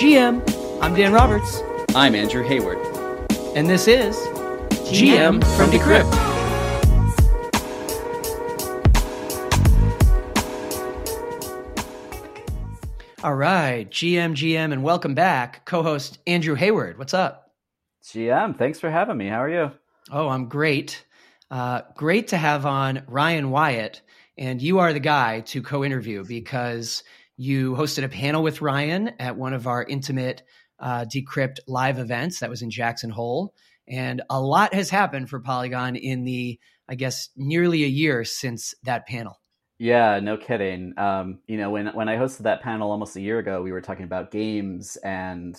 GM, I'm Dan Roberts. I'm Andrew Hayward. And this is GM, GM from Decrypt. All right, GM, GM, and welcome back, co host Andrew Hayward. What's up? GM, thanks for having me. How are you? Oh, I'm great. Uh, great to have on Ryan Wyatt. And you are the guy to co interview because you hosted a panel with Ryan at one of our intimate uh, Decrypt live events that was in Jackson Hole. And a lot has happened for Polygon in the, I guess, nearly a year since that panel. Yeah, no kidding. Um, you know, when when I hosted that panel almost a year ago, we were talking about games and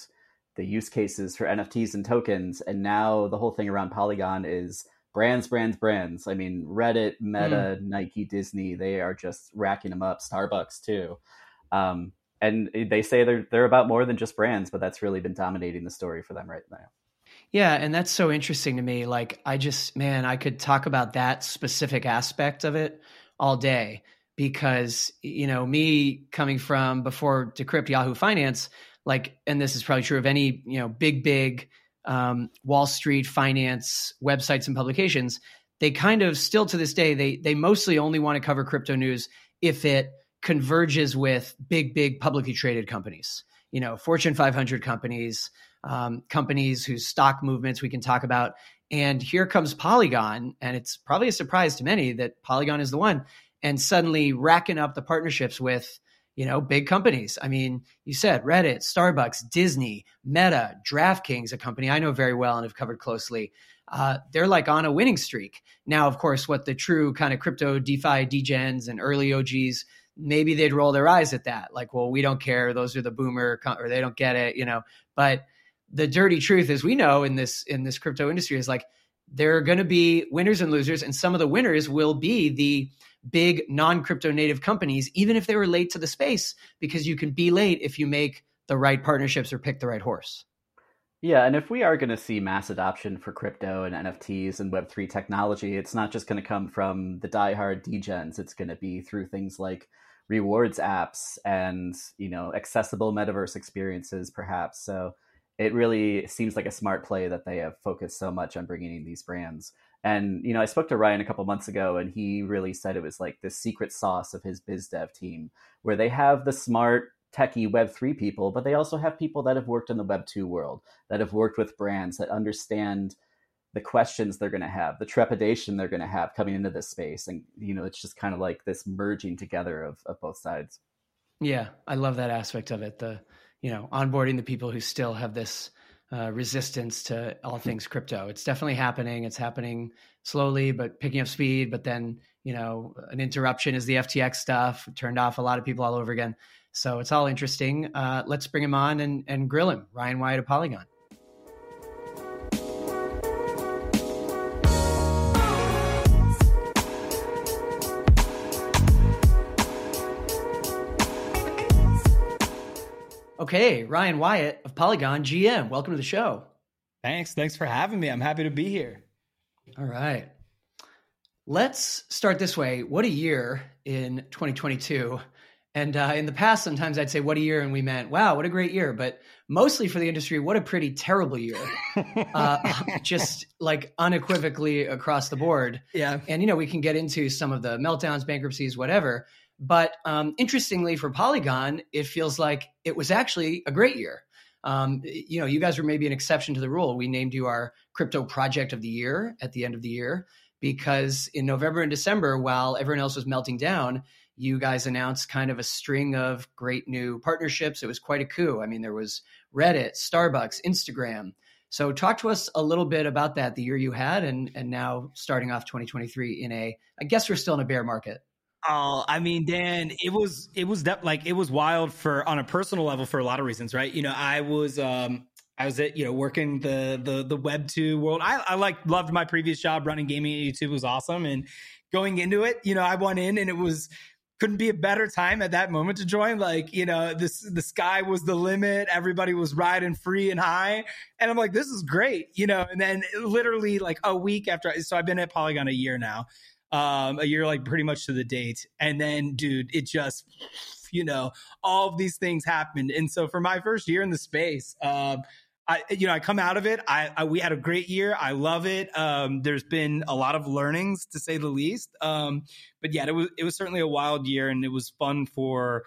the use cases for NFTs and tokens, and now the whole thing around Polygon is brands, brands, brands. I mean, Reddit, Meta, mm. Nike, Disney, they are just racking them up. Starbucks too. Um, and they say they're they're about more than just brands, but that's really been dominating the story for them right now. Yeah, and that's so interesting to me. Like, I just, man, I could talk about that specific aspect of it all day because you know me coming from before decrypt yahoo finance like and this is probably true of any you know big big um, wall street finance websites and publications they kind of still to this day they they mostly only want to cover crypto news if it converges with big big publicly traded companies you know fortune 500 companies um, companies whose stock movements we can talk about and here comes Polygon, and it's probably a surprise to many that Polygon is the one, and suddenly racking up the partnerships with you know big companies. I mean, you said Reddit, Starbucks, Disney, Meta, DraftKings, a company I know very well and have covered closely. Uh, they're like on a winning streak now. Of course, what the true kind of crypto DeFi degens and early OGs maybe they'd roll their eyes at that, like, well, we don't care; those are the boomer, or they don't get it, you know. But the dirty truth is we know in this in this crypto industry is like there are going to be winners and losers and some of the winners will be the big non-crypto native companies even if they were late to the space because you can be late if you make the right partnerships or pick the right horse. Yeah and if we are going to see mass adoption for crypto and nfts and web3 technology it's not just going to come from the diehard degens it's going to be through things like rewards apps and you know accessible metaverse experiences perhaps so it really seems like a smart play that they have focused so much on bringing in these brands. And you know, I spoke to Ryan a couple months ago, and he really said it was like the secret sauce of his biz dev team, where they have the smart techie Web three people, but they also have people that have worked in the Web two world, that have worked with brands, that understand the questions they're going to have, the trepidation they're going to have coming into this space, and you know, it's just kind of like this merging together of of both sides. Yeah, I love that aspect of it. The you know onboarding the people who still have this uh, resistance to all things crypto. It's definitely happening. It's happening slowly, but picking up speed. But then you know an interruption is the FTX stuff turned off a lot of people all over again. So it's all interesting. Uh, let's bring him on and, and grill him. Ryan Wyatt of Polygon. Okay, Ryan Wyatt of Polygon GM, welcome to the show. Thanks. Thanks for having me. I'm happy to be here. All right. Let's start this way. What a year in 2022. And uh, in the past, sometimes I'd say, what a year. And we meant, wow, what a great year. But mostly for the industry, what a pretty terrible year. uh, just like unequivocally across the board. Yeah. And, you know, we can get into some of the meltdowns, bankruptcies, whatever. But um, interestingly, for Polygon, it feels like it was actually a great year. Um, you know, you guys were maybe an exception to the rule. We named you our crypto project of the year at the end of the year because in November and December, while everyone else was melting down, you guys announced kind of a string of great new partnerships. It was quite a coup. I mean, there was Reddit, Starbucks, Instagram. So, talk to us a little bit about that, the year you had, and and now starting off 2023 in a, I guess we're still in a bear market. Oh, I mean, Dan, it was it was de- like it was wild for on a personal level for a lot of reasons, right? You know, I was um I was at you know working the the the Web two world. I I like loved my previous job running gaming at YouTube was awesome, and going into it, you know, I went in and it was couldn't be a better time at that moment to join. Like, you know, this the sky was the limit. Everybody was riding free and high. And I'm like, this is great, you know. And then literally like a week after so I've been at Polygon a year now. Um, a year like pretty much to the date. And then dude, it just you know, all of these things happened. And so for my first year in the space, um, I, you know, I come out of it. I, I, we had a great year. I love it. Um, there's been a lot of learnings to say the least. Um, but yeah, it was it was certainly a wild year, and it was fun for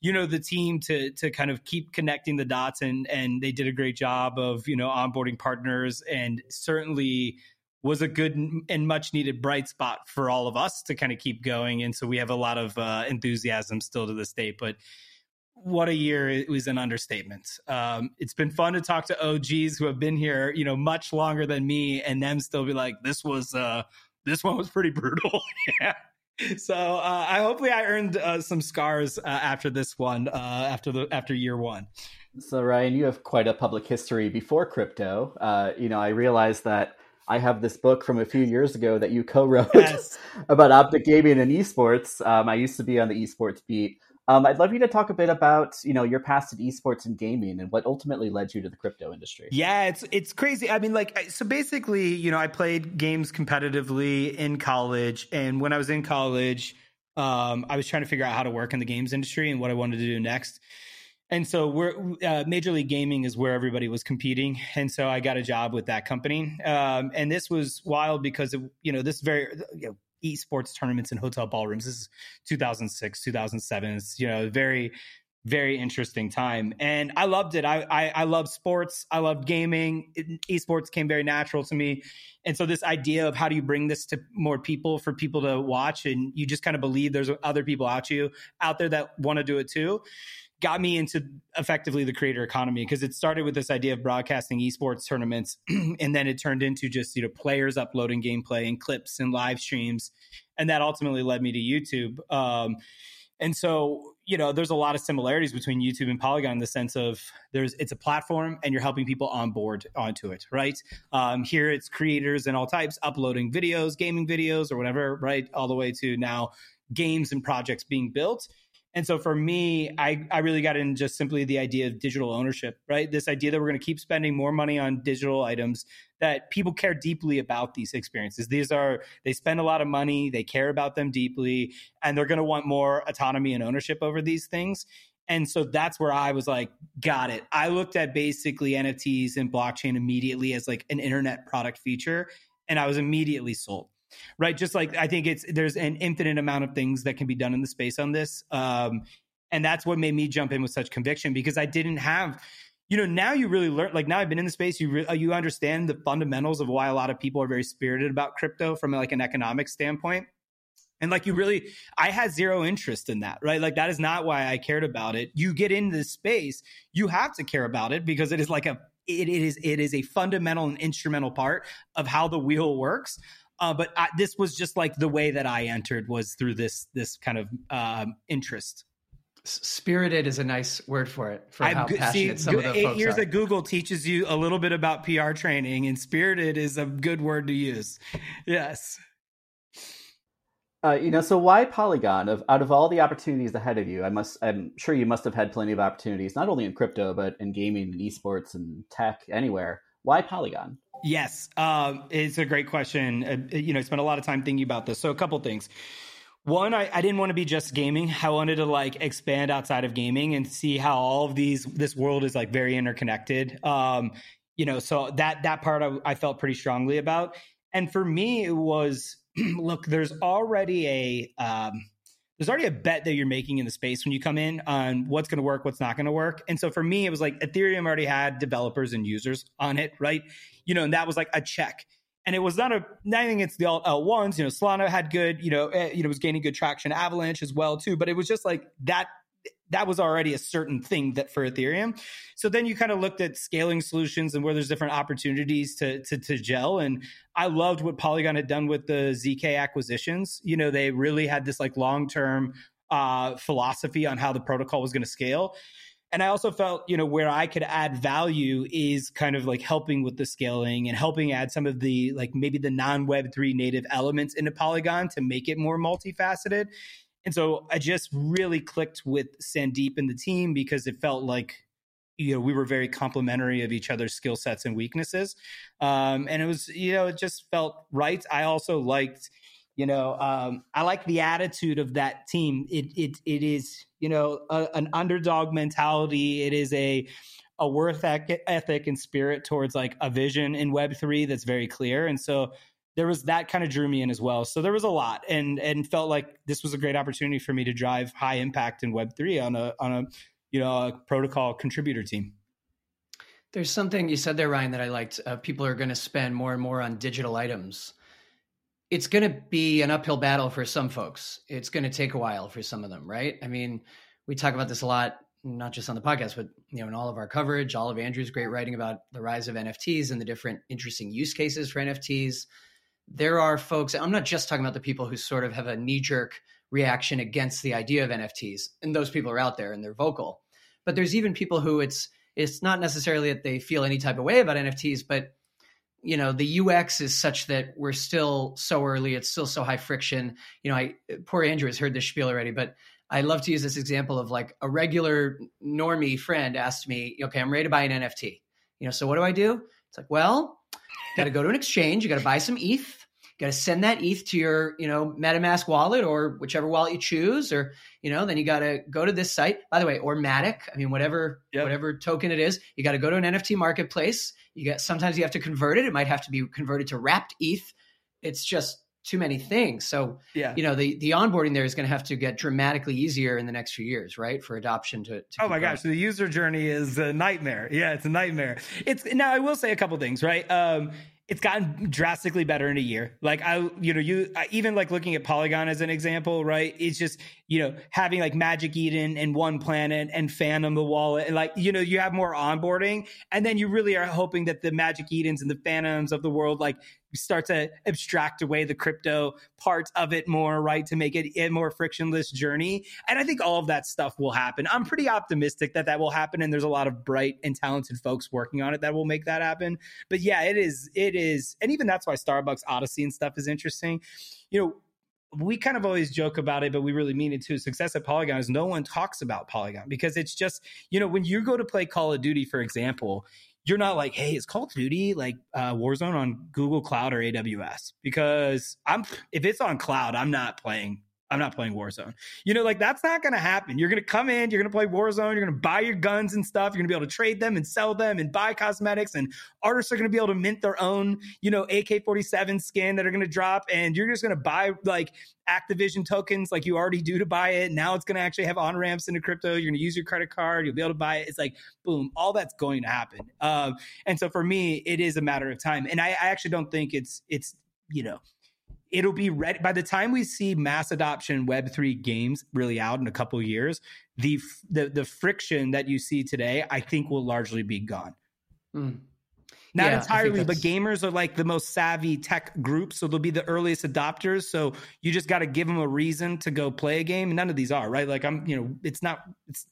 you know the team to to kind of keep connecting the dots, and and they did a great job of you know onboarding partners, and certainly was a good and much needed bright spot for all of us to kind of keep going. And so we have a lot of uh, enthusiasm still to this day, but what a year it was an understatement. Um, it's been fun to talk to og's who have been here you know much longer than me and them still be like this was uh this one was pretty brutal. Yeah. So uh, i hopefully i earned uh, some scars uh, after this one uh, after the after year one. So ryan you have quite a public history before crypto. Uh, you know i realized that I have this book from a few years ago that you co-wrote yes. about optic gaming and esports. Um, I used to be on the esports beat. Um, I'd love you to talk a bit about you know your past in esports and gaming and what ultimately led you to the crypto industry. Yeah, it's it's crazy. I mean, like so basically, you know, I played games competitively in college, and when I was in college, um, I was trying to figure out how to work in the games industry and what I wanted to do next. And so we're uh, Major League Gaming is where everybody was competing, and so I got a job with that company. Um, and this was wild because you know this very you know, esports tournaments in hotel ballrooms. This is 2006, 2007. It's you know very very interesting time. And i loved it. I i, I love sports. I loved gaming. It, esports came very natural to me. And so this idea of how do you bring this to more people for people to watch and you just kind of believe there's other people out you out there that want to do it too got me into effectively the creator economy because it started with this idea of broadcasting esports tournaments and then it turned into just you know players uploading gameplay and clips and live streams and that ultimately led me to youtube. Um, and so you know there's a lot of similarities between youtube and polygon in the sense of there's it's a platform and you're helping people on board onto it right? Um, here it's creators and all types uploading videos gaming videos or whatever right? All the way to now games and projects being built and so for me, I, I really got in just simply the idea of digital ownership, right? This idea that we're going to keep spending more money on digital items, that people care deeply about these experiences. These are, they spend a lot of money, they care about them deeply, and they're going to want more autonomy and ownership over these things. And so that's where I was like, got it. I looked at basically NFTs and blockchain immediately as like an internet product feature, and I was immediately sold right? Just like I think it's there's an infinite amount of things that can be done in the space on this, um, and that's what made me jump in with such conviction because I didn't have. You know, now you really learn. Like now, I've been in the space. You re- you understand the fundamentals of why a lot of people are very spirited about crypto from like an economic standpoint. And like you really, I had zero interest in that, right? Like that is not why I cared about it. You get into this space, you have to care about it because it is like a it, it is it is a fundamental and instrumental part of how the wheel works. Uh, but I, this was just like the way that I entered was through this this kind of um, interest. Spirited is a nice word for it. For how passionate see, some of the eight folks years are. at Google teaches you a little bit about PR training, and spirited is a good word to use. Yes. Uh, you know, so why Polygon? Of out of all the opportunities ahead of you, I must, I'm sure you must have had plenty of opportunities, not only in crypto but in gaming and esports and tech, anywhere. Why Polygon? Yes, um, it's a great question. Uh, you know, I spent a lot of time thinking about this. So, a couple things. One, I, I didn't want to be just gaming. I wanted to like expand outside of gaming and see how all of these this world is like very interconnected. Um, you know, so that that part I, I felt pretty strongly about. And for me, it was look. There's already a um, there's already a bet that you're making in the space when you come in on what's going to work, what's not going to work. And so for me, it was like Ethereum already had developers and users on it, right? You know, and that was like a check. And it was not a nothing against the L ones. You know, Solana had good, you know, uh, you know, was gaining good traction. Avalanche as well too. But it was just like that. That was already a certain thing that for Ethereum. So then you kind of looked at scaling solutions and where there's different opportunities to, to, to gel. And I loved what Polygon had done with the ZK acquisitions. You know, they really had this like long term uh, philosophy on how the protocol was going to scale. And I also felt, you know, where I could add value is kind of like helping with the scaling and helping add some of the like maybe the non Web3 native elements into Polygon to make it more multifaceted. And so I just really clicked with Sandeep and the team because it felt like you know we were very complementary of each other's skill sets and weaknesses. Um, and it was you know it just felt right. I also liked you know um, i like the attitude of that team. It it it is you know a, an underdog mentality. It is a a worth ethic and spirit towards like a vision in web 3 that's very clear. And so there was that kind of drew me in as well. So there was a lot, and and felt like this was a great opportunity for me to drive high impact in Web three on a on a you know a protocol contributor team. There's something you said there, Ryan, that I liked. Uh, people are going to spend more and more on digital items. It's going to be an uphill battle for some folks. It's going to take a while for some of them, right? I mean, we talk about this a lot, not just on the podcast, but you know, in all of our coverage. All of Andrew's great writing about the rise of NFTs and the different interesting use cases for NFTs there are folks, I'm not just talking about the people who sort of have a knee jerk reaction against the idea of NFTs, and those people are out there and they're vocal. But there's even people who it's it's not necessarily that they feel any type of way about NFTs, but you know the UX is such that we're still so early. It's still so high friction. You know, I poor Andrew has heard this spiel already, but I love to use this example of like a regular normie friend asked me, "Okay, I'm ready to buy an NFT. You know, so what do I do?" It's like, well, got to go to an exchange. You got to buy some ETH got to send that ETH to your, you know, MetaMask wallet or whichever wallet you choose, or you know, then you got to go to this site. By the way, or Matic, I mean, whatever yep. whatever token it is, you got to go to an NFT marketplace. You get sometimes you have to convert it. It might have to be converted to wrapped ETH. It's just too many things. So yeah, you know, the the onboarding there is going to have to get dramatically easier in the next few years, right? For adoption to. to oh my gosh, the user journey is a nightmare. Yeah, it's a nightmare. It's now I will say a couple things, right? Um, it's gotten drastically better in a year. Like I, you know, you even like looking at Polygon as an example, right? It's just you know having like Magic Eden and One Planet and Phantom the wallet, and like you know you have more onboarding, and then you really are hoping that the Magic Edens and the Phantoms of the world like start to abstract away the crypto parts of it more, right? To make it a more frictionless journey. And I think all of that stuff will happen. I'm pretty optimistic that that will happen. And there's a lot of bright and talented folks working on it that will make that happen. But yeah, it is, it is. And even that's why Starbucks Odyssey and stuff is interesting. You know, we kind of always joke about it, but we really mean it too. Success at Polygon is no one talks about Polygon because it's just, you know, when you go to play Call of Duty, for example, you're not like, hey, is Call of Duty like uh, Warzone on Google Cloud or AWS? Because I'm if it's on cloud, I'm not playing I'm not playing Warzone. You know, like that's not going to happen. You're going to come in, you're going to play Warzone, you're going to buy your guns and stuff, you're going to be able to trade them and sell them and buy cosmetics and artists are going to be able to mint their own, you know, AK-47 skin that are going to drop and you're just going to buy like Activision tokens like you already do to buy it. Now it's going to actually have on ramps into crypto. You're going to use your credit card, you'll be able to buy it. It's like boom, all that's going to happen. Um, and so for me, it is a matter of time. And I, I actually don't think it's it's you know it'll be ready by the time we see mass adoption web3 games really out in a couple years the, the the friction that you see today i think will largely be gone mm. not yeah, entirely but gamers are like the most savvy tech group so they'll be the earliest adopters so you just got to give them a reason to go play a game and none of these are right like i'm you know it's not it's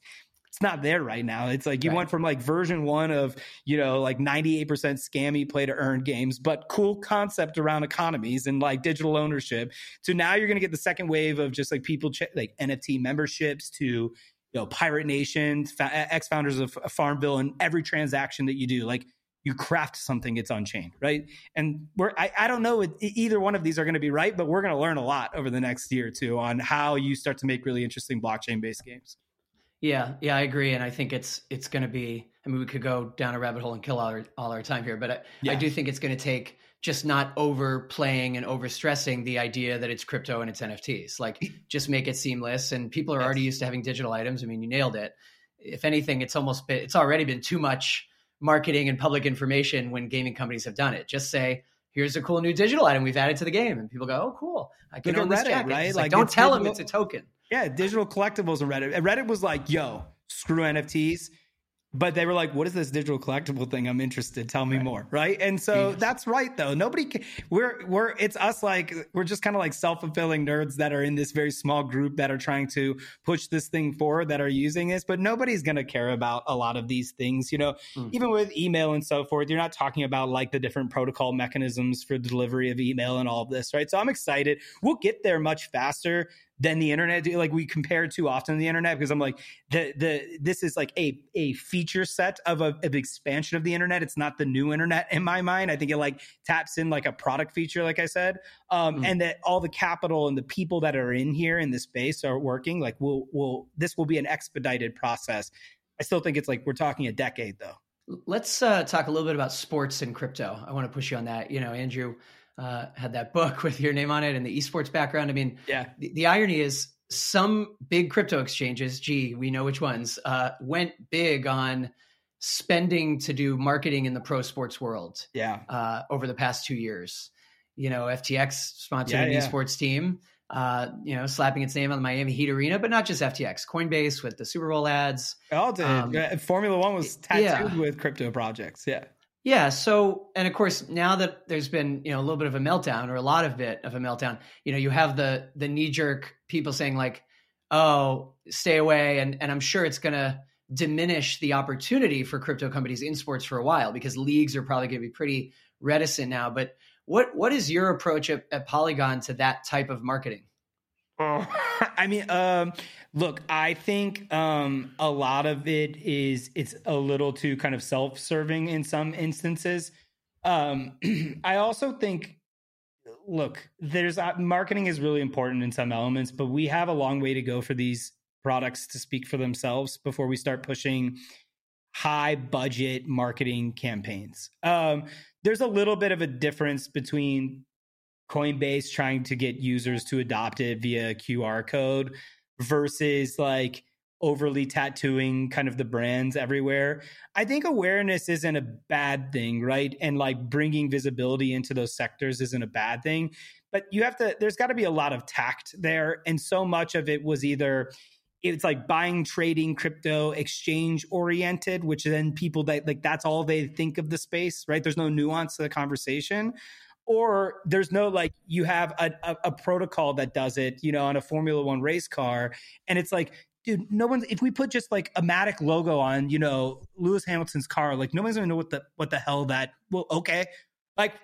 it's not there right now. It's like you right. went from like version one of, you know, like 98% scammy play to earn games, but cool concept around economies and like digital ownership So now you're going to get the second wave of just like people ch- like NFT memberships to, you know, Pirate Nation, ex founders of Farmville, and every transaction that you do, like you craft something, it's on chain, right? And we're, I, I don't know, either one of these are going to be right, but we're going to learn a lot over the next year or two on how you start to make really interesting blockchain based games. Yeah, yeah, I agree, and I think it's it's going to be. I mean, we could go down a rabbit hole and kill all our all our time here, but I, yeah. I do think it's going to take just not overplaying and overstressing the idea that it's crypto and it's NFTs. Like, just make it seamless, and people are yes. already used to having digital items. I mean, you nailed it. If anything, it's almost been, it's already been too much marketing and public information when gaming companies have done it. Just say, here's a cool new digital item we've added to the game, and people go, "Oh, cool! I can Look own this jacket." Right? Like, like, don't tell them it's a token. Yeah, digital collectibles and Reddit. Reddit was like, "Yo, screw NFTs." but they were like what is this digital collectible thing i'm interested tell me right. more right and so yes. that's right though nobody can, we're we're it's us like we're just kind of like self-fulfilling nerds that are in this very small group that are trying to push this thing forward that are using this but nobody's going to care about a lot of these things you know mm. even with email and so forth you're not talking about like the different protocol mechanisms for delivery of email and all of this right so i'm excited we'll get there much faster than the internet. Like we compare too often the internet because I'm like the the this is like a a feature set of a of expansion of the internet. It's not the new internet in my mind. I think it like taps in like a product feature, like I said, um, mm. and that all the capital and the people that are in here in this space are working. Like we'll will this will be an expedited process. I still think it's like we're talking a decade though. Let's uh, talk a little bit about sports and crypto. I want to push you on that. You know, Andrew uh, had that book with your name on it and the esports background. I mean, yeah. The, the irony is some big crypto exchanges, gee, we know which ones, uh, went big on spending to do marketing in the pro sports world. Yeah. Uh, over the past two years, you know, FTX sponsored yeah, an yeah. esports team. Uh, you know, slapping its name on the Miami Heat arena, but not just FTX, Coinbase with the Super Bowl ads. All did. Um, Formula One was tattooed yeah. with crypto projects. Yeah. Yeah. So, and of course, now that there's been you know a little bit of a meltdown or a lot of bit of a meltdown, you know, you have the the knee jerk people saying like, "Oh, stay away," and and I'm sure it's gonna diminish the opportunity for crypto companies in sports for a while because leagues are probably going to be pretty reticent now. But what what is your approach at, at Polygon to that type of marketing? Oh, I mean, um, look, I think um, a lot of it is it's a little too kind of self-serving in some instances. Um, I also think, look, there's uh, marketing is really important in some elements, but we have a long way to go for these products to speak for themselves before we start pushing high budget marketing campaigns. Um, there's a little bit of a difference between Coinbase trying to get users to adopt it via QR code versus like overly tattooing kind of the brands everywhere. I think awareness isn't a bad thing, right? And like bringing visibility into those sectors isn't a bad thing. But you have to, there's got to be a lot of tact there. And so much of it was either, it's like buying, trading, crypto, exchange oriented, which then people that like that's all they think of the space, right? There's no nuance to the conversation or there's no like you have a, a, a, protocol that does it you know on a formula one race car. And it's like dude no one's if we put just like a matic logo on you know lewis hamilton's car like no one's gonna know what the what the hell that well okay. Like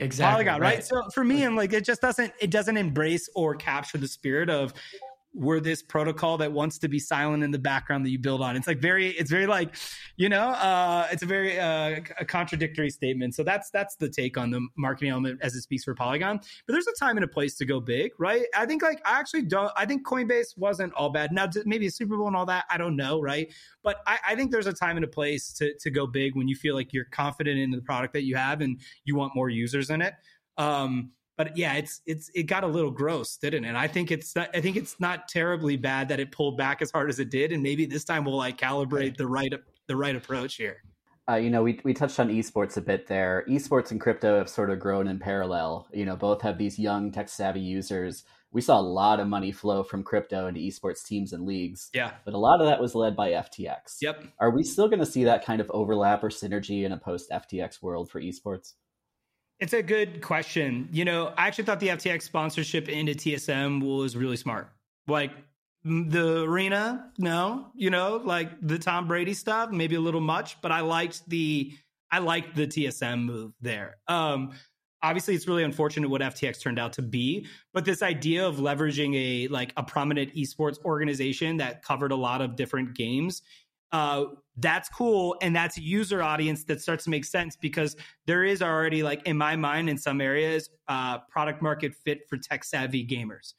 exactly Polygon, right. right. So for me i'm like it just doesn't it doesn't embrace or capture the spirit of we're this protocol that wants to be silent in the background that you build on. It's like very, it's very like, you know, uh, it's a very uh, a contradictory statement. So that's that's the take on the marketing element as it speaks for Polygon. But there's a time and a place to go big, right? I think like I actually don't. I think Coinbase wasn't all bad. Now maybe a Super Bowl and all that, I don't know, right? But I, I think there's a time and a place to to go big when you feel like you're confident in the product that you have and you want more users in it. Um, but yeah, it's it's it got a little gross, didn't it? I think it's not, I think it's not terribly bad that it pulled back as hard as it did, and maybe this time we'll like calibrate the right the right approach here. Uh, you know, we we touched on esports a bit there. Esports and crypto have sort of grown in parallel. You know, both have these young tech savvy users. We saw a lot of money flow from crypto into esports teams and leagues. Yeah. But a lot of that was led by FTX. Yep. Are we still going to see that kind of overlap or synergy in a post FTX world for esports? It's a good question. You know, I actually thought the FTX sponsorship into TSM was really smart. Like the arena, no, you know, like the Tom Brady stuff, maybe a little much, but I liked the I liked the TSM move there. Um, obviously it's really unfortunate what FTX turned out to be, but this idea of leveraging a like a prominent esports organization that covered a lot of different games uh, that's cool and that's a user audience that starts to make sense because there is already like in my mind in some areas uh, product market fit for tech savvy gamers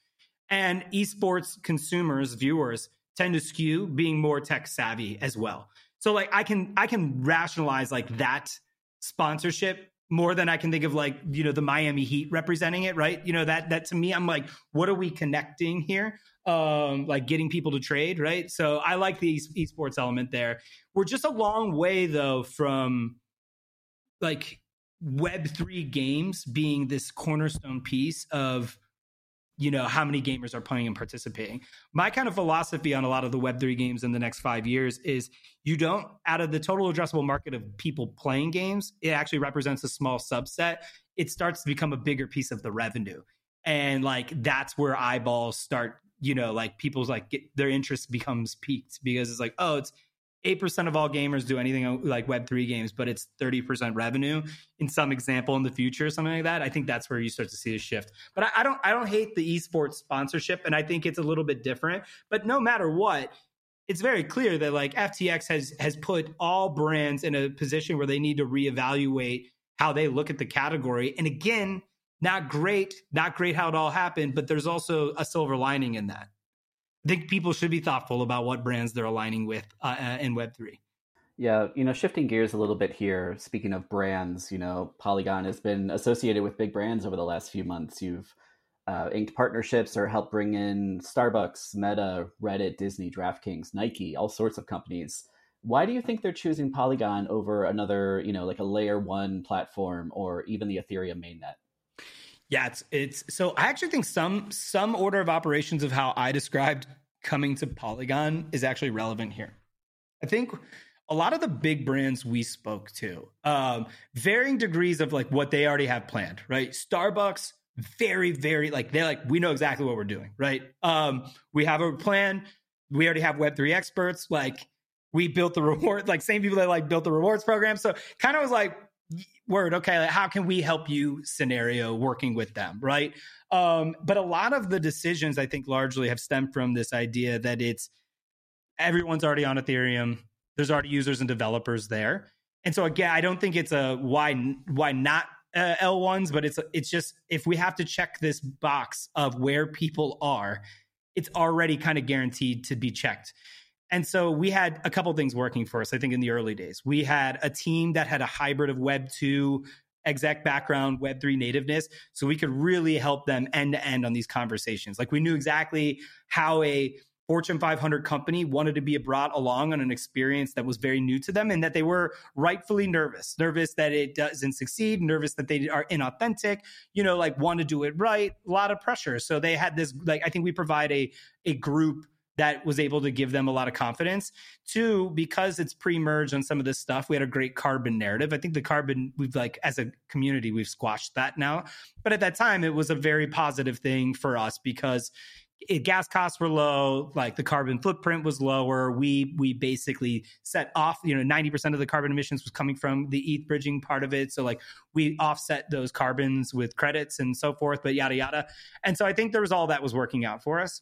and esports consumers viewers tend to skew being more tech savvy as well so like i can i can rationalize like that sponsorship more than I can think of like, you know, the Miami Heat representing it, right? You know, that that to me, I'm like, what are we connecting here? Um, like getting people to trade, right? So I like the esports element there. We're just a long way though from like web three games being this cornerstone piece of you know how many gamers are playing and participating my kind of philosophy on a lot of the web3 games in the next five years is you don't out of the total addressable market of people playing games it actually represents a small subset it starts to become a bigger piece of the revenue and like that's where eyeballs start you know like people's like get, their interest becomes piqued because it's like oh it's 8% of all gamers do anything oh, like web3 games but it's 30% revenue in some example in the future or something like that. I think that's where you start to see a shift. But I, I, don't i don't hate the esports sponsorship and i think it's a little bit different. But no matter what it's very clear that like ftx has has put all brands in a position where they need to reevaluate how they look at the category. And again not great not great how it all happened but there's also a silver lining in that I think people should be thoughtful about what brands they're aligning with uh, uh in Web3. Yeah, you know, shifting gears a little bit here, speaking of brands, you know, Polygon has been associated with big brands over the last few months. You've uh, inked partnerships or helped bring in Starbucks, Meta, Reddit, Disney, DraftKings, Nike, all sorts of companies. Why do you think they're choosing Polygon over another, you know, like a layer one platform or even the Ethereum mainnet? Yeah, it's it's so I actually think some some order of operations of how I described coming to Polygon is actually relevant here. I think a lot of the big brands we spoke to, um, varying degrees of like what they already have planned, right? Starbucks, very, very like they're like, we know exactly what we're doing, right? Um, we have a plan. We already have Web3 experts. Like we built the reward, like same people that like built the rewards program. So kind of was like, word okay like how can we help you scenario working with them right? Um but a lot of the decisions i think largely have stemmed from this idea that it's everyone's already on ethereum there's already users and developers there. And so again i don't think it's a why why not uh, l1s but it's it's just if we have to check this box of where people are it's already kind of guaranteed to be checked and so we had a couple things working for us, I think, in the early days. We had a team that had a hybrid of Web 2 exec background, Web 3 nativeness. So we could really help them end to end on these conversations. Like we knew exactly how a Fortune 500 company wanted to be brought along on an experience that was very new to them and that they were rightfully nervous, nervous that it doesn't succeed, nervous that they are inauthentic, you know, like want to do it right, a lot of pressure. So they had this, like, I think we provide a, a group that was able to give them a lot of confidence. Two, because it's pre-merged on some of this stuff, we had a great carbon narrative. I think the carbon we've like as a community we've squashed that now, but at that time it was a very positive thing for us because it, gas costs were low, like the carbon footprint was lower. We we basically set off, you know, ninety percent of the carbon emissions was coming from the ETH bridging part of it. So like we offset those carbons with credits and so forth, but yada yada. And so I think there was all that was working out for us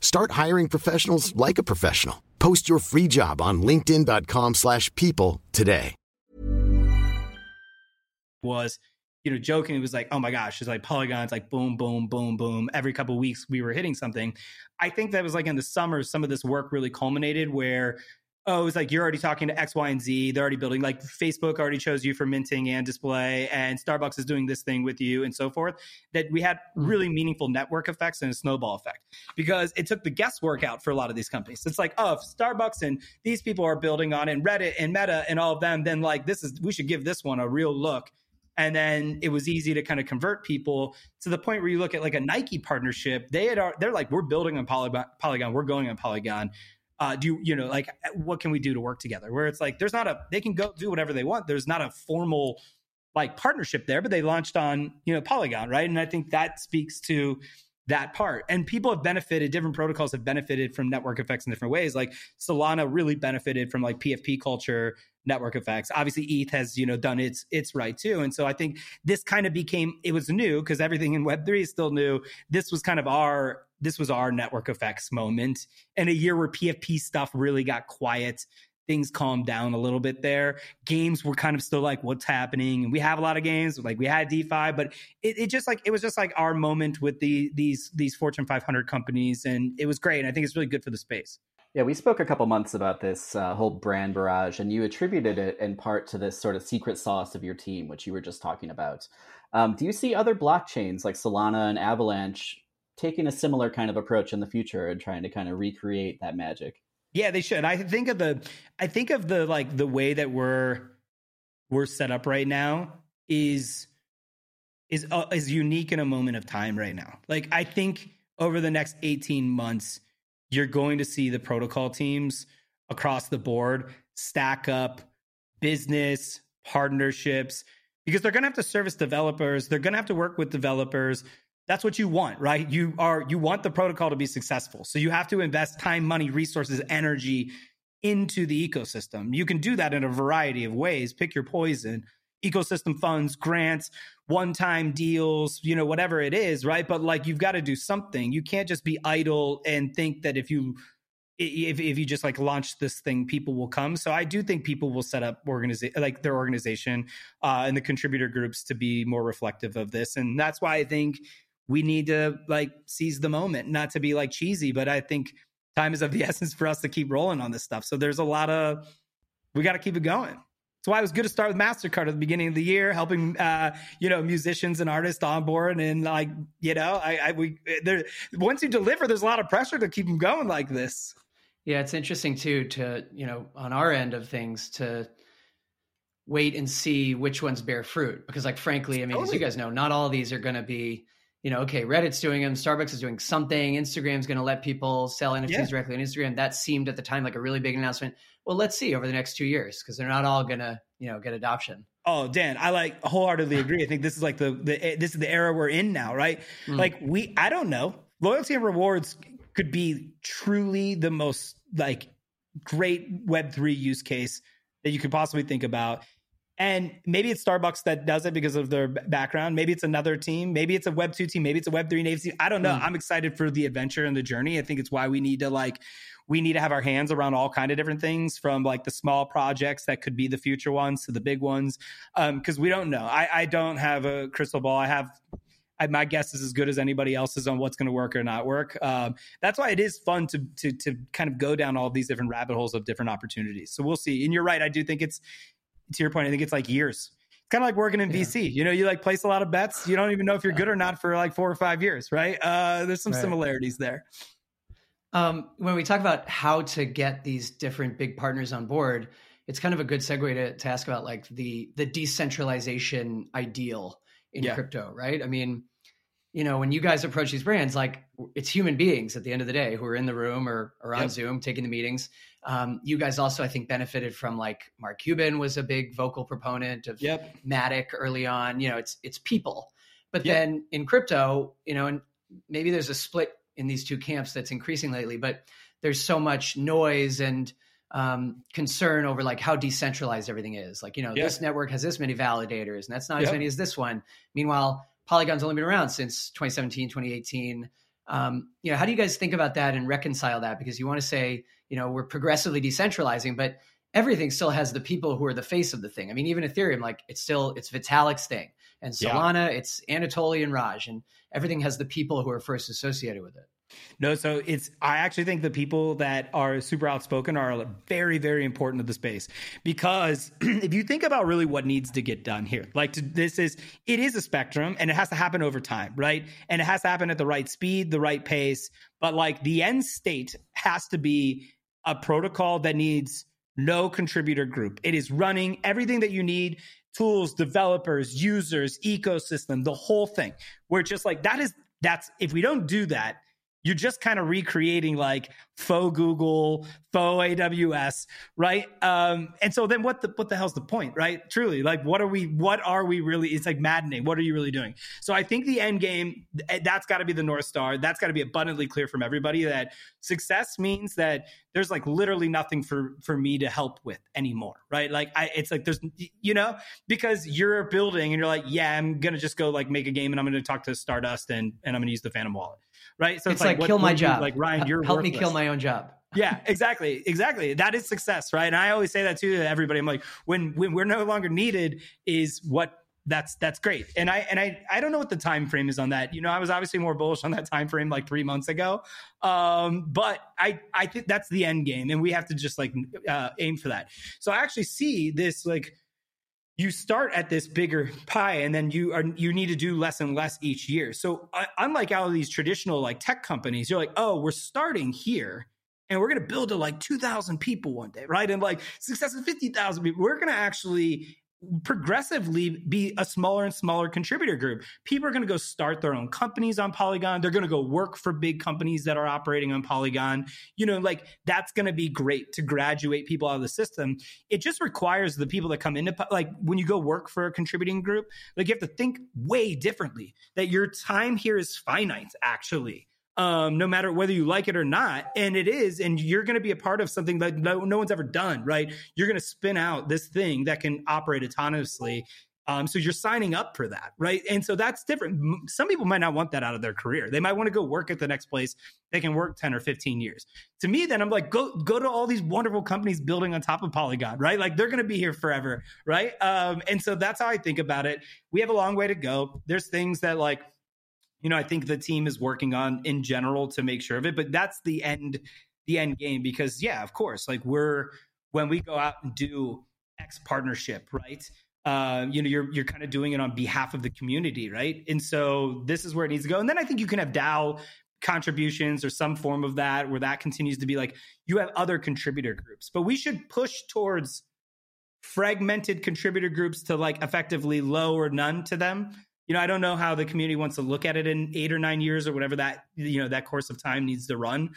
Start hiring professionals like a professional. Post your free job on linkedin.com slash people today. Was, you know, joking. It was like, oh my gosh, it's like polygons, like boom, boom, boom, boom. Every couple weeks we were hitting something. I think that was like in the summer, some of this work really culminated where oh, it's like you're already talking to X, Y, and Z. They're already building, like Facebook already chose you for minting and display, and Starbucks is doing this thing with you, and so forth. That we had mm-hmm. really meaningful network effects and a snowball effect because it took the guesswork out for a lot of these companies. It's like, oh, if Starbucks and these people are building on it, and Reddit and Meta and all of them, then like this is, we should give this one a real look. And then it was easy to kind of convert people to the point where you look at like a Nike partnership. They had, they're like, we're building on Polygon, Polygon we're going on Polygon uh, do you, you know like what can we do to work together? Where it's like there's not a they can go do whatever they want. There's not a formal like partnership there but they launched on you know polygon right? And i think that speaks to that part. And people have benefited different protocols have benefited from network effects in different ways. Like solana really benefited from like pfp culture network effects. Obviously eth has you know done its its right too. And so i think this kind of became it was new because everything in web3 is still new. This was kind of our this was our network effects moment and a year where PFP stuff really got quiet. things calmed down a little bit there. Games were kind of still like, what's happening? And we have a lot of games, like we had DeFi, but it, it just like it was just like our moment with the these these Fortune 500 companies, and it was great. And I think it's really good for the space. Yeah, we spoke a couple months about this uh, whole brand barrage, and you attributed it in part to this sort of secret sauce of your team, which you were just talking about. Um, do you see other blockchains like Solana and Avalanche taking a similar kind of approach in the future and trying to kind of recreate that magic? Yeah, they should. I think of the I think of the like the way that we're we're set up right now is is uh, is unique in a moment of time right now. Like I think over the next 18 months you're going to see the protocol teams across the board stack up business partnerships because they're going to have to service developers, they're going to have to work with developers, that's what you want right? You are you want the protocol to be successful. So you have to invest time money resources energy into the ecosystem. You can do that in a variety of ways. Pick your poison. Ecosystem funds grants one time deals you know whatever it is right? But like you've got to do something. You can't just be idle and think that if you if, if you just like launch this thing people will come. So i do think people will set up organization like their organization uh, and the contributor groups to be more reflective of this. And that's why i think we need to like seize the moment, not to be like cheesy, but I think time is of the essence for us to keep rolling on this stuff. So there's a lot of we got to keep it going. That's why it was good to start with Mastercard at the beginning of the year, helping uh, you know musicians and artists on board, and like you know, I, I we there once you deliver, there's a lot of pressure to keep them going like this. Yeah, it's interesting too to you know on our end of things to wait and see which ones bear fruit because like frankly, I mean, totally. as you guys know, not all of these are going to be you know, okay, Reddit's doing them, Starbucks is doing something, Instagram's going to let people sell NFTs yeah. directly on Instagram. That seemed at the time like a really big announcement. Well, let's see over the next two years because they're not all going to, you know, get adoption. Oh, Dan, I like wholeheartedly agree. I think this is like the, the eh, this is the era we're in now, right? Mm. Like we, I don't know, loyalty and rewards could be truly the most like great Web three use case that you could possibly think about. And maybe it's Starbucks that does it because of their background. Maybe it's another team. Maybe it's a Web two team. Maybe it's a Web three native team. I don't know. Mm. I'm excited for the adventure and the journey. I think it's why we need to like we need to have our hands around all kind of different things from like the small projects that could be the future ones to the big ones because um, we don't know I, I, don't have a crystal ball i have I, my guess is as good as anybody else's on what's going to work or not work um, that's why it is fun to, to to kind of go down all these different rabbit holes of different opportunities so we'll see and you're right i do think it's to your point, I think it's like years. It's kind of like working in yeah. VC. You know, you like place a lot of bets. You don't even know if you're good or not for like four or five years, right? Uh, there's some right. similarities there. Um, when we talk about how to get these different big partners on board, it's kind of a good segue to, to ask about like the the decentralization ideal in yeah. crypto, right? I mean, you know, when you guys approach these brands, like it's human beings at the end of the day who are in the room or, or on yep. Zoom taking the meetings. Um, you guys also, I think, benefited from like Mark Cuban was a big vocal proponent of yep. Matic early on. You know, it's it's people. But yep. then in crypto, you know, and maybe there's a split in these two camps that's increasing lately, but there's so much noise and um, concern over like how decentralized everything is. Like, you know, this network has this many validators and that's not as many as this one. Meanwhile, Polygon's only been around since 2017, 2018. Um, you know, how do you guys think about that and reconcile that? Because you want to say, you know, we're progressively decentralizing, but everything still has the people who are the face of the thing. I mean, even Ethereum, like it's still it's Vitalik's thing, and Solana, yeah. it's Anatoly and Raj, and everything has the people who are first associated with it. No, so it's I actually think the people that are super outspoken are very, very important to the space because if you think about really what needs to get done here, like to, this is it is a spectrum and it has to happen over time, right? And it has to happen at the right speed, the right pace. But like the end state has to be a protocol that needs no contributor group. It is running everything that you need tools, developers, users, ecosystem, the whole thing. We're just like that is that's if we don't do that you're just kind of recreating like faux Google, faux AWS, right? Um, and so then what the what the hell's the point, right? Truly, like what are we what are we really it's like maddening. What are you really doing? So I think the end game eh, that's got to be the north star. That's got to be abundantly clear from everybody that success means that there's like literally nothing for for me to help with anymore, right? Like I it's like there's you know, because you're building and you're like, yeah, I'm to just go like make a game and I'm to talk to Stardust and and I'm to use the Phantom wallet right? So it's, it's like, like kill my job. Like Ryan, you're help worthless. me kill my own job. yeah, exactly, exactly. That is success, right? And I always say that too to everybody. I'm like, when when we're no longer needed, is what that's that's great. And I and I I don't know what the time frame is on that. You know, I was obviously more bullish on that time frame like three months ago. Um, but I I think that's the end game, and we have to just like uh, aim for that. So I actually see this like you start at this bigger pie and then you are you need to do less and less each year. So uh, unlike all of these traditional like tech companies you're like oh we're starting here and we're going to build to like 2000 people one day right? And like success is 50000 people. We're going to actually progressively be a smaller and smaller contributor group. People are going to go start their own companies on Polygon. They're going to go work for big companies that are operating on Polygon. You know, like that's going to be great to graduate people out of the system. It just requires the people that come into like when you go work for a contributing group, like you have to think way differently that your time here is finite actually um, no matter whether you like it or not. And it is, and you're going to be a part of something that no, no one's ever done, right? You're going to spin out this thing that can operate autonomously. Um, so you're signing up for that, right? And so that's different. Some people might not want that out of their career. They might want to go work at the next place. They can work 10 or 15 years. To me, then I'm like, go go to all these wonderful companies building on top of Polygon, right? Like they're going to be here forever, right? Um, and so that's how I think about it. We have a long way to go. There's things that like you know, I think the team is working on in general to make sure of it. But that's the end, the end game because yeah, of course, like we're when we go out and do X partnership, right? Uh, you know, you're you're kind of doing it on behalf of the community, right? And so this is where it needs to go. And then I think you can have DAO contributions or some form of that where that continues to be like you have other contributor groups. But we should push towards fragmented contributor groups to like effectively low or none to them you know, I don't know how the community wants to look at it in eight or nine years or whatever that you know that course of time needs to run.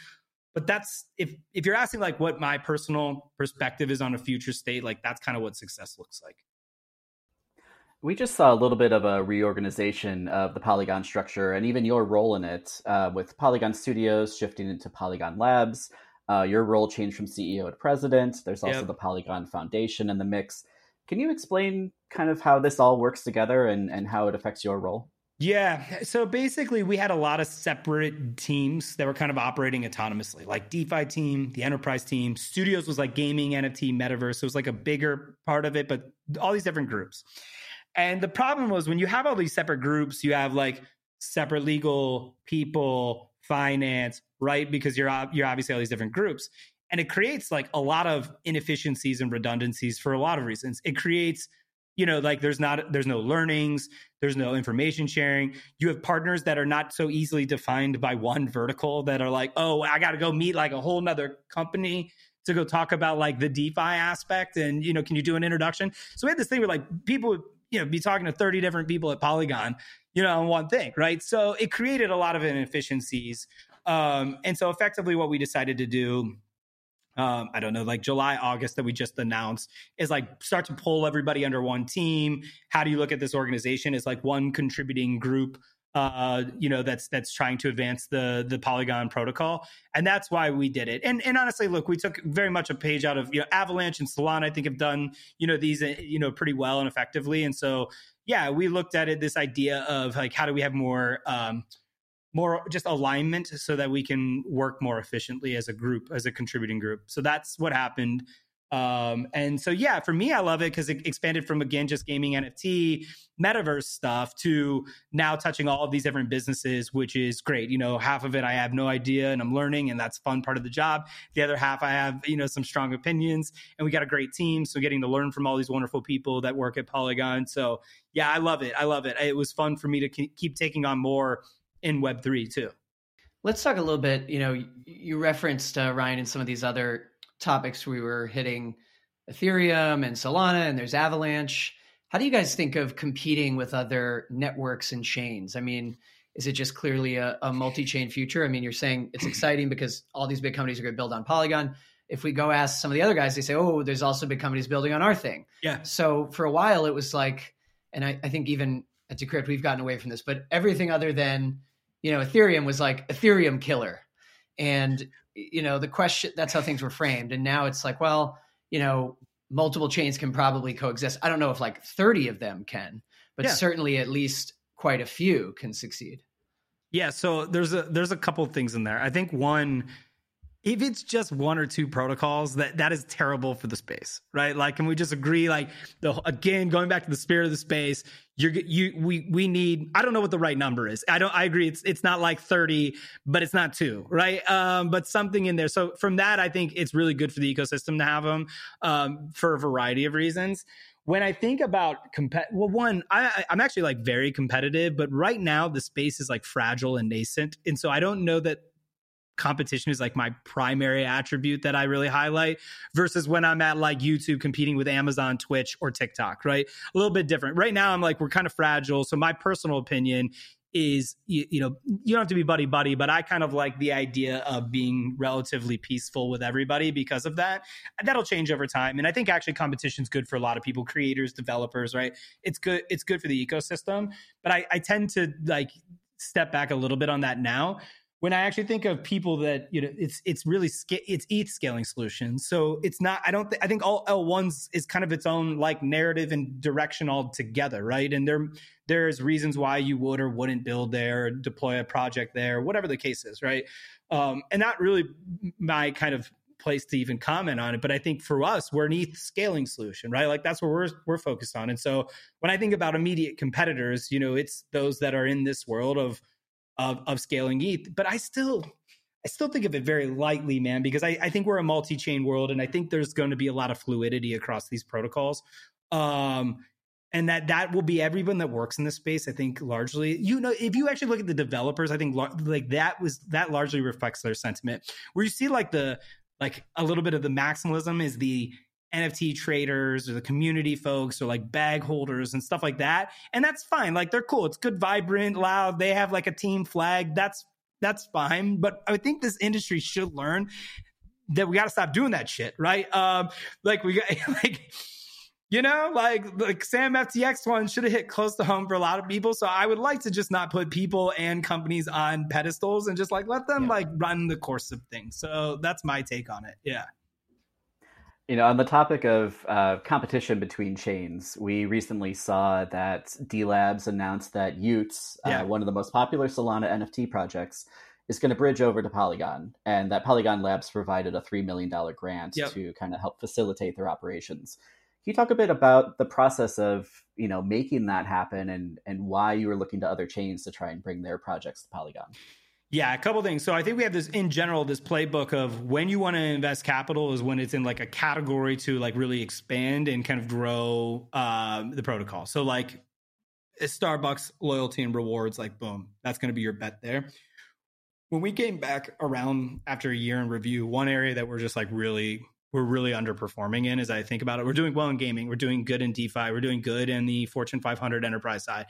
But that's if if you're asking like what my personal perspective is on a future state, like that's kind of what success looks like. We just saw a little bit of a reorganization of the Polygon structure and even your role in it, uh, with Polygon Studios shifting into Polygon Labs. Uh, your role changed from CEO to president. There's also yep. the Polygon Foundation in the mix. Can you explain kind of how this all works together and, and how it affects your role? Yeah. So basically, we had a lot of separate teams that were kind of operating autonomously, like DeFi team, the enterprise team. Studios was like gaming, NFT, metaverse. So it was like a bigger part of it, but all these different groups. And the problem was when you have all these separate groups, you have like separate legal people, finance, right? Because you're you're obviously all these different groups and it creates like a lot of inefficiencies and redundancies for a lot of reasons. It creates you know like there's not there's no learnings there's no information sharing. You have partners that are not so easily defined by one vertical that are like oh i gotta go meet like a whole nother company to go talk about like the defi aspect and you know can you do an introduction? So we had this thing where like people would you know be talking to 30 different people at polygon you know on one thing right? So it created a lot of inefficiencies um, and so effectively what we decided to do um, I don't know, like July, August that we just announced is like start to pull everybody under one team. How do you look at this organization as like one contributing group? Uh, you know, that's that's trying to advance the the Polygon protocol, and that's why we did it. And and honestly, look, we took very much a page out of you know Avalanche and Solana. I think have done you know these you know pretty well and effectively, and so yeah, we looked at it this idea of like how do we have more um, more just alignment so that we can work more efficiently as a group, as a contributing group. So that's what happened. Um, and so, yeah, for me, I love it because it expanded from again just gaming NFT, metaverse stuff to now touching all of these different businesses, which is great. You know, half of it I have no idea and I'm learning, and that's fun part of the job. The other half I have, you know, some strong opinions, and we got a great team. So, getting to learn from all these wonderful people that work at Polygon. So, yeah, I love it. I love it. It was fun for me to keep taking on more in Web3 too. Let's talk a little bit. You know, you referenced uh, Ryan and some of these other topics we were hitting Ethereum and Solana, and there's Avalanche. How do you guys think of competing with other networks and chains? I mean, is it just clearly a, a multi chain future? I mean, you're saying it's exciting because all these big companies are going to build on Polygon. If we go ask some of the other guys, they say, oh, there's also big companies building on our thing. Yeah. So for a while, it was like, and I, I think even at Decrypt, we've gotten away from this, but everything other than you know, Ethereum was like Ethereum killer. And, you know, the question that's how things were framed. And now it's like, well, you know, multiple chains can probably coexist. I don't know if like 30 of them can, but yeah. certainly at least quite a few can succeed. Yeah, so there's a there's a couple things in there. I think one if it's just one or two protocols that that is terrible for the space right? Like can we just agree like the again going back to the spirit of the space you're you we we need i don't know what the right number is. I don't i agree it's it's not like 30 but it's not two right? Um but something in there. So from that i think it's really good for the ecosystem to have them um for a variety of reasons. When I think about compet, well, one, I, I'm actually like very competitive, but right now the space is like fragile and nascent, and so I don't know that competition is like my primary attribute that I really highlight versus when I'm at like YouTube competing with Amazon, Twitch, or TikTok, right? A little bit different. Right now, I'm like, we're kind of fragile. So, my personal opinion is, you, you know, you don't have to be buddy buddy, but I kind of like the idea of being relatively peaceful with everybody because of that. That'll change over time. And I think actually competition is good for a lot of people, creators, developers, right? It's good. It's good for the ecosystem. But I, I tend to like step back a little bit on that now when I actually think of people that you know, it's it's really it's ETH scaling solutions. So it's not. I don't. Th- I think all L ones is kind of its own like narrative and direction altogether, right? And there there's reasons why you would or wouldn't build there, deploy a project there, whatever the case is, right? Um, and not really my kind of place to even comment on it. But I think for us, we're an ETH scaling solution, right? Like that's what we're we're focused on. And so when I think about immediate competitors, you know, it's those that are in this world of of of scaling ETH. But I still I still think of it very lightly, man, because I, I think we're a multi-chain world, and I think there's going to be a lot of fluidity across these protocols. Um, and that that will be everyone that works in this space. I think largely, you know, if you actually look at the developers, I think like that was that largely reflects their sentiment. Where you see like the like a little bit of the maximalism is the NFT traders or the community folks or like bag holders and stuff like that. And that's fine. Like they're cool. It's good, vibrant, loud. They have like a team flag. That's that's fine. But I think this industry should learn that we got to stop doing that shit, right? Um, like we got like you know, like like Sam FTX one should have hit close to home for a lot of people. So I would like to just not put people and companies on pedestals and just like let them yeah. like run the course of things. So that's my take on it. Yeah. You know, on the topic of uh, competition between chains, we recently saw that DeLabs announced that y00ts, uh, yeah. uh, one of the most popular Solana NFT projects, is going to bridge over to Polygon, and that Polygon Labs provided a three million dollar grant yep. to kind of help facilitate their operations. Can you talk a bit about the process of you know making that happen, and and why you were looking to other chains to try and bring their projects to Polygon? Yeah, a couple things. So I think we have this in general, this playbook of when you want to invest capital is when it's in like a category to like really expand and kind of grow um, the protocol. So like Starbucks loyalty and rewards, like boom, that's going to be your bet there. When we came back around after a year in review, one area that we're just like really we're really underperforming in as I think about it. We're doing well in gaming, we're doing good in DeFi, we're doing good in the Fortune 500 enterprise side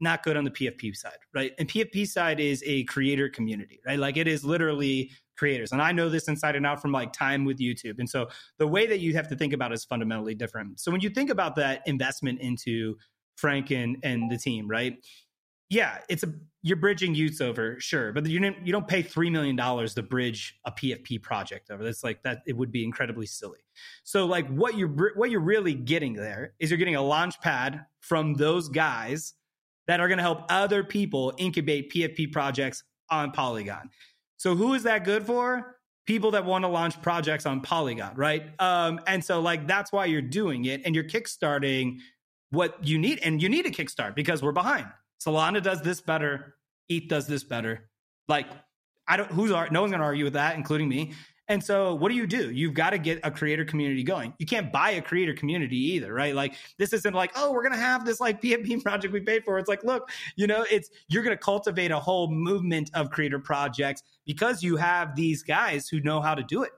not good on the PFP side, right? And PFP side is a creator community, right? Like it is literally creators. And I know this inside and out from like time with YouTube. And so the way that you have to think about it is fundamentally different. So when you think about that investment into Frank and, and the team, right? Yeah, it's a you're bridging y00ts over, sure, but you don't you don't pay three million dollars to bridge a PFP project over. That's like that. It would be incredibly silly. So like what you're what you're really getting there is you're getting a launch pad from those guys that are going to help other people incubate PFP projects on Polygon. So who is that good for? People that want to launch projects on Polygon, right? Um, and so like that's why you're doing it and you're kickstarting what you need and you need a kickstart because we're behind. Solana does this better, ETH does this better. Like I don't who's no one's going to argue with that including me. And so, what do you do? You've got to get a creator community going. You can't buy a creator community either, right? Like, this isn't like, oh, we're going to have this like PFP project we paid for. It's like, look, you know, it's you're going to cultivate a whole movement of creator projects because you have these guys who know how to do it.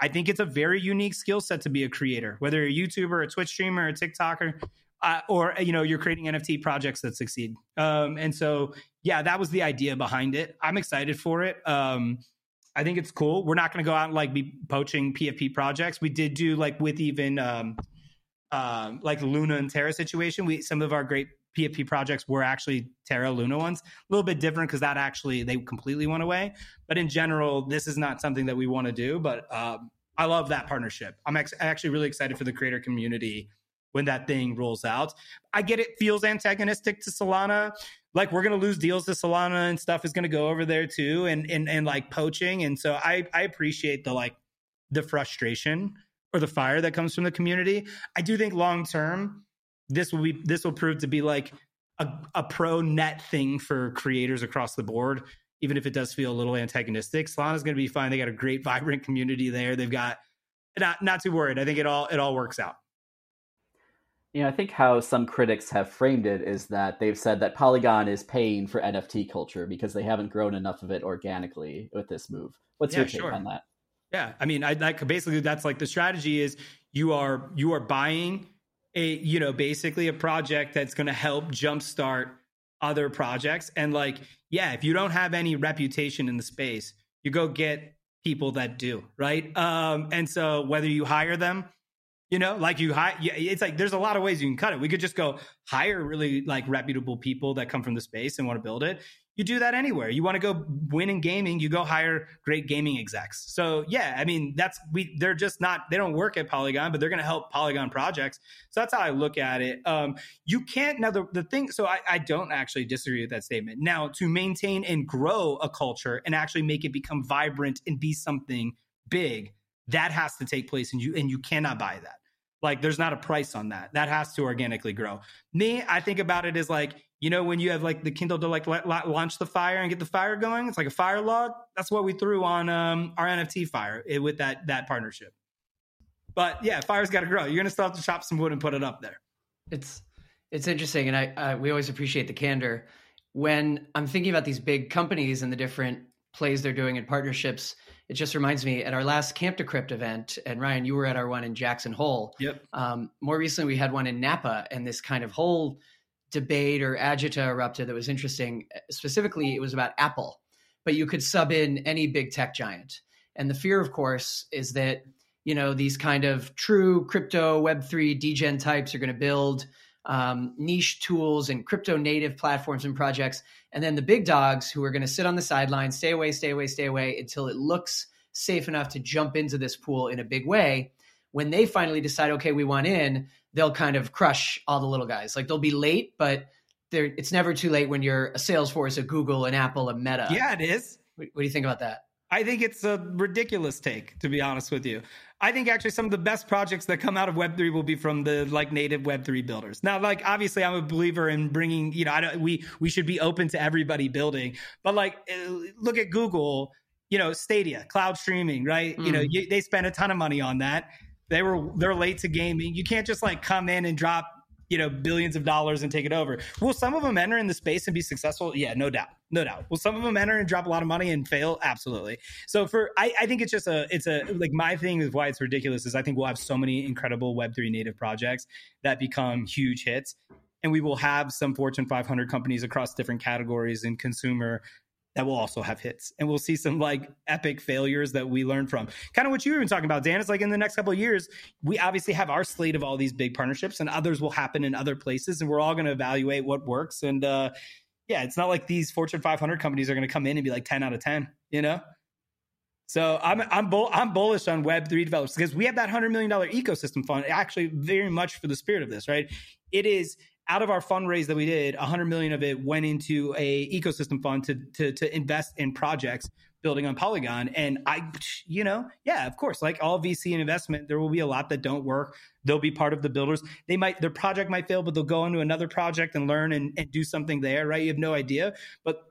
I think it's a very unique skill set to be a creator, whether you're a YouTuber, a Twitch streamer, a TikToker, uh, or you know you're creating NFT projects that succeed. Um, and so, yeah, that was the idea behind it. I'm excited for it. Um, I think it's cool. We're not going to go out and like be poaching PFP projects. We did do like with even um, um, like Luna and Terra situation. We some of our great PFP projects were actually Terra Luna ones. A little bit different because that actually they completely went away. But in general, this is not something that we want to do. But um, I love that partnership. I'm ex- actually really excited for the creator community when that thing rolls out. I get it feels antagonistic to Solana. Like we're going to lose deals to Solana and stuff is going to go over there too, and and and like poaching. And so I I appreciate the like the frustration or the fire that comes from the community. I do think long term this will be this will prove to be like a, a pro net thing for creators across the board. Even if it does feel a little antagonistic, Solana's going to be fine. They got a great, vibrant community there. They've got not not too worried. I think it all it all works out. You know, I think how some critics have framed it is that they've said that Polygon is paying for NFT culture because they haven't grown enough of it organically with this move. What's yeah, your take sure. on that? Yeah, I mean, I like basically that's like the strategy is you are you are buying a you know basically a project that's going to help jumpstart other projects and like yeah, if you don't have any reputation in the space, you go get people that do, right? Um and so whether you hire them you know, like you hire, it's like there's a lot of ways you can cut it. We could just go hire really like reputable people that come from the space and want to build it. You do that anywhere. You want to go win in gaming, you go hire great gaming execs. So yeah, I mean that's we they're just not they don't work at Polygon, but they're going to help Polygon projects. So that's how I look at it. Um, you can't now the, the thing. So I, I don't actually disagree with that statement. Now to maintain and grow a culture and actually make it become vibrant and be something big, that has to take place and you and you cannot buy that like there's not a price on that. That has to organically grow. Me i think about it as like you know when you have like the kindle to like let, let, launch the fire and get the fire going? It's like a fire log? That's what we threw on um, our nft fire it, with that that partnership. But yeah fire's got to grow. You're gonna still have to chop some wood and put it up there. It's it's interesting and i we always appreciate the candor. When i'm thinking about these big companies and the different plays they're doing in partnerships it just reminds me at our last Camp Decrypt event, and Ryan, you were at our one in Jackson Hole. Yep. Um, more recently, we had one in Napa, and this kind of whole debate or agita erupted that was interesting. Specifically, it was about Apple, but you could sub in any big tech giant. And the fear, of course, is that you know these kind of true crypto Web three degen types are going to build um, niche tools and crypto native platforms and projects and then the big dogs who are going to sit on the sidelines, stay away, stay away, stay away until it looks safe enough to jump into this pool in a big way. When they finally decide, okay, we want in, they'll kind of crush all the little guys. Like they'll be late, but there, it's never too late when you're a Salesforce, a Google, an Apple, a Meta. Yeah, it is. What, what do you think about that? I think it's a ridiculous take, to be honest with you. I think actually some of the best projects that come out of Web3 will be from the like native Web3 builders. Now, like obviously, I'm a believer in bringing. You know, I don't. We we should be open to everybody building, but like uh, look at Google. You know, Stadia, cloud streaming, right? Mm. You know, mm. you, they spent a ton of money on that. They were they're late to gaming. You can't just like come in and drop you know billions of dollars and take it over. Will some of them enter in the space and be successful? Yeah, no doubt, no doubt. Will some of them enter and drop a lot of money and fail? Absolutely. So for I, I think it's just a it's a like my thing is why it's ridiculous is I think we'll have so many incredible Web three native projects that become huge hits. And we will have some Fortune 500 companies across different categories in consumer that will also have hits and we'll see some like epic failures that we learn from kind of what you were talking about dan is like in the next couple of years we obviously have our slate of all these big partnerships and others will happen in other places and we're all going to evaluate what works and uh yeah it's not like these fortune 500 companies are going to come in and be like 10 out of 10 you know so I'm I'm bull, I'm bullish on Web three developers because we have that hundred million dollar ecosystem fund. Actually, very much for the spirit of this, right? It is out of our fundraise that we did, 100 million of it went into a ecosystem fund to, to, to invest in projects building on Polygon. And I, you know, yeah, of course, like all VC and investment, there will be a lot that don't work. They'll be part of the builders. They might, their project might fail, but they'll go into another project and learn and, and do something there, right? You have no idea, but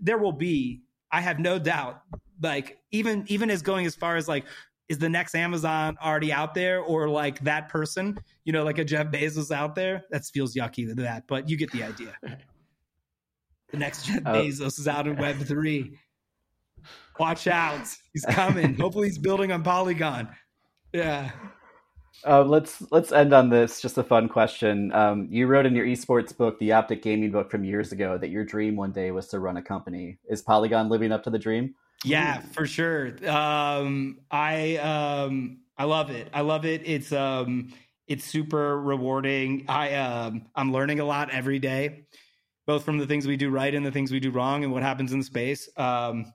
there will be, I have no doubt, like even, even as going as far as like is the next Amazon already out there or like that person, you know, like a Jeff Bezos out there? That feels yucky to that, but you get the idea. the next Jeff oh. Bezos is out in Web three. Watch out. He's coming. Hopefully he's building on Polygon. Yeah. Uh, let's let's end on this. Just a fun question. Um, you wrote in your esports book, the Optic Gaming book from years ago, that your dream one day was to run a company. Is Polygon living up to the dream? Yeah, for sure. Um, I um, I love it. I love it. It's um, it's super rewarding. I um, I'm learning a lot every day, both from the things we do right and the things we do wrong, and what happens in space. Um,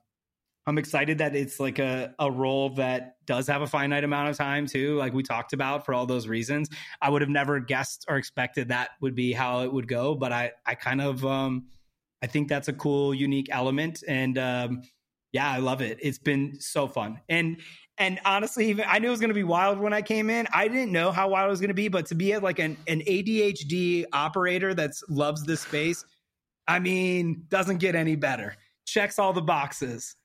I'm excited that it's like a, a role that does have a finite amount of time too, like we talked about for all those reasons. I would have never guessed or expected that would be how it would go, but I I kind of um I think that's a cool, unique element. And um, yeah, I love it. It's been so fun. And and honestly, even I knew it was going to be wild when I came in. I didn't know how wild it was going to be, but to be at like an, an ADHD operator that loves this space, I mean, doesn't get any better. Checks all the boxes.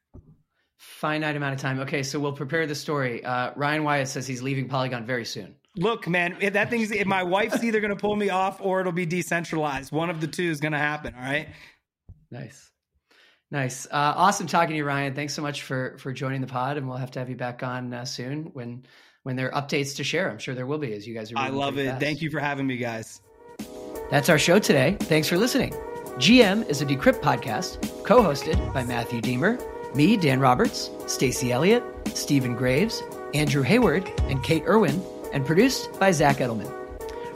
Finite amount of time. Okay, so we'll prepare the story. Uh, Ryan Wyatt says he's leaving Polygon very soon. Look, man, if that thing's if my wife's either going to pull me off or it'll be decentralized. One of the two is going to happen. All right. Nice. Nice. Uh, awesome talking to you, Ryan. Thanks so much for for joining the pod, and we'll have to have you back on uh, soon when when there are updates to share. I'm sure there will be as you guys are. I love it. Fast. Thank you for having me, guys. That's our show today. Thanks for listening. GM is a Decrypt podcast, co-hosted by Matthew Diemer, me, Dan Roberts, Stacy Elliott, Stephen Graves, Andrew Hayward, and Kate Irwin, and produced by Zach Edelman.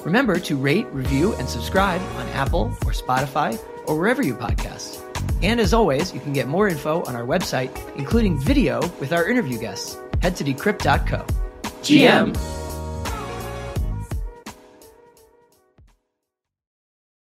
Remember to rate, review, and subscribe on Apple or Spotify or wherever you podcast. And as always, you can get more info on our website, including video with our interview guests. Head to decrypt.co. GM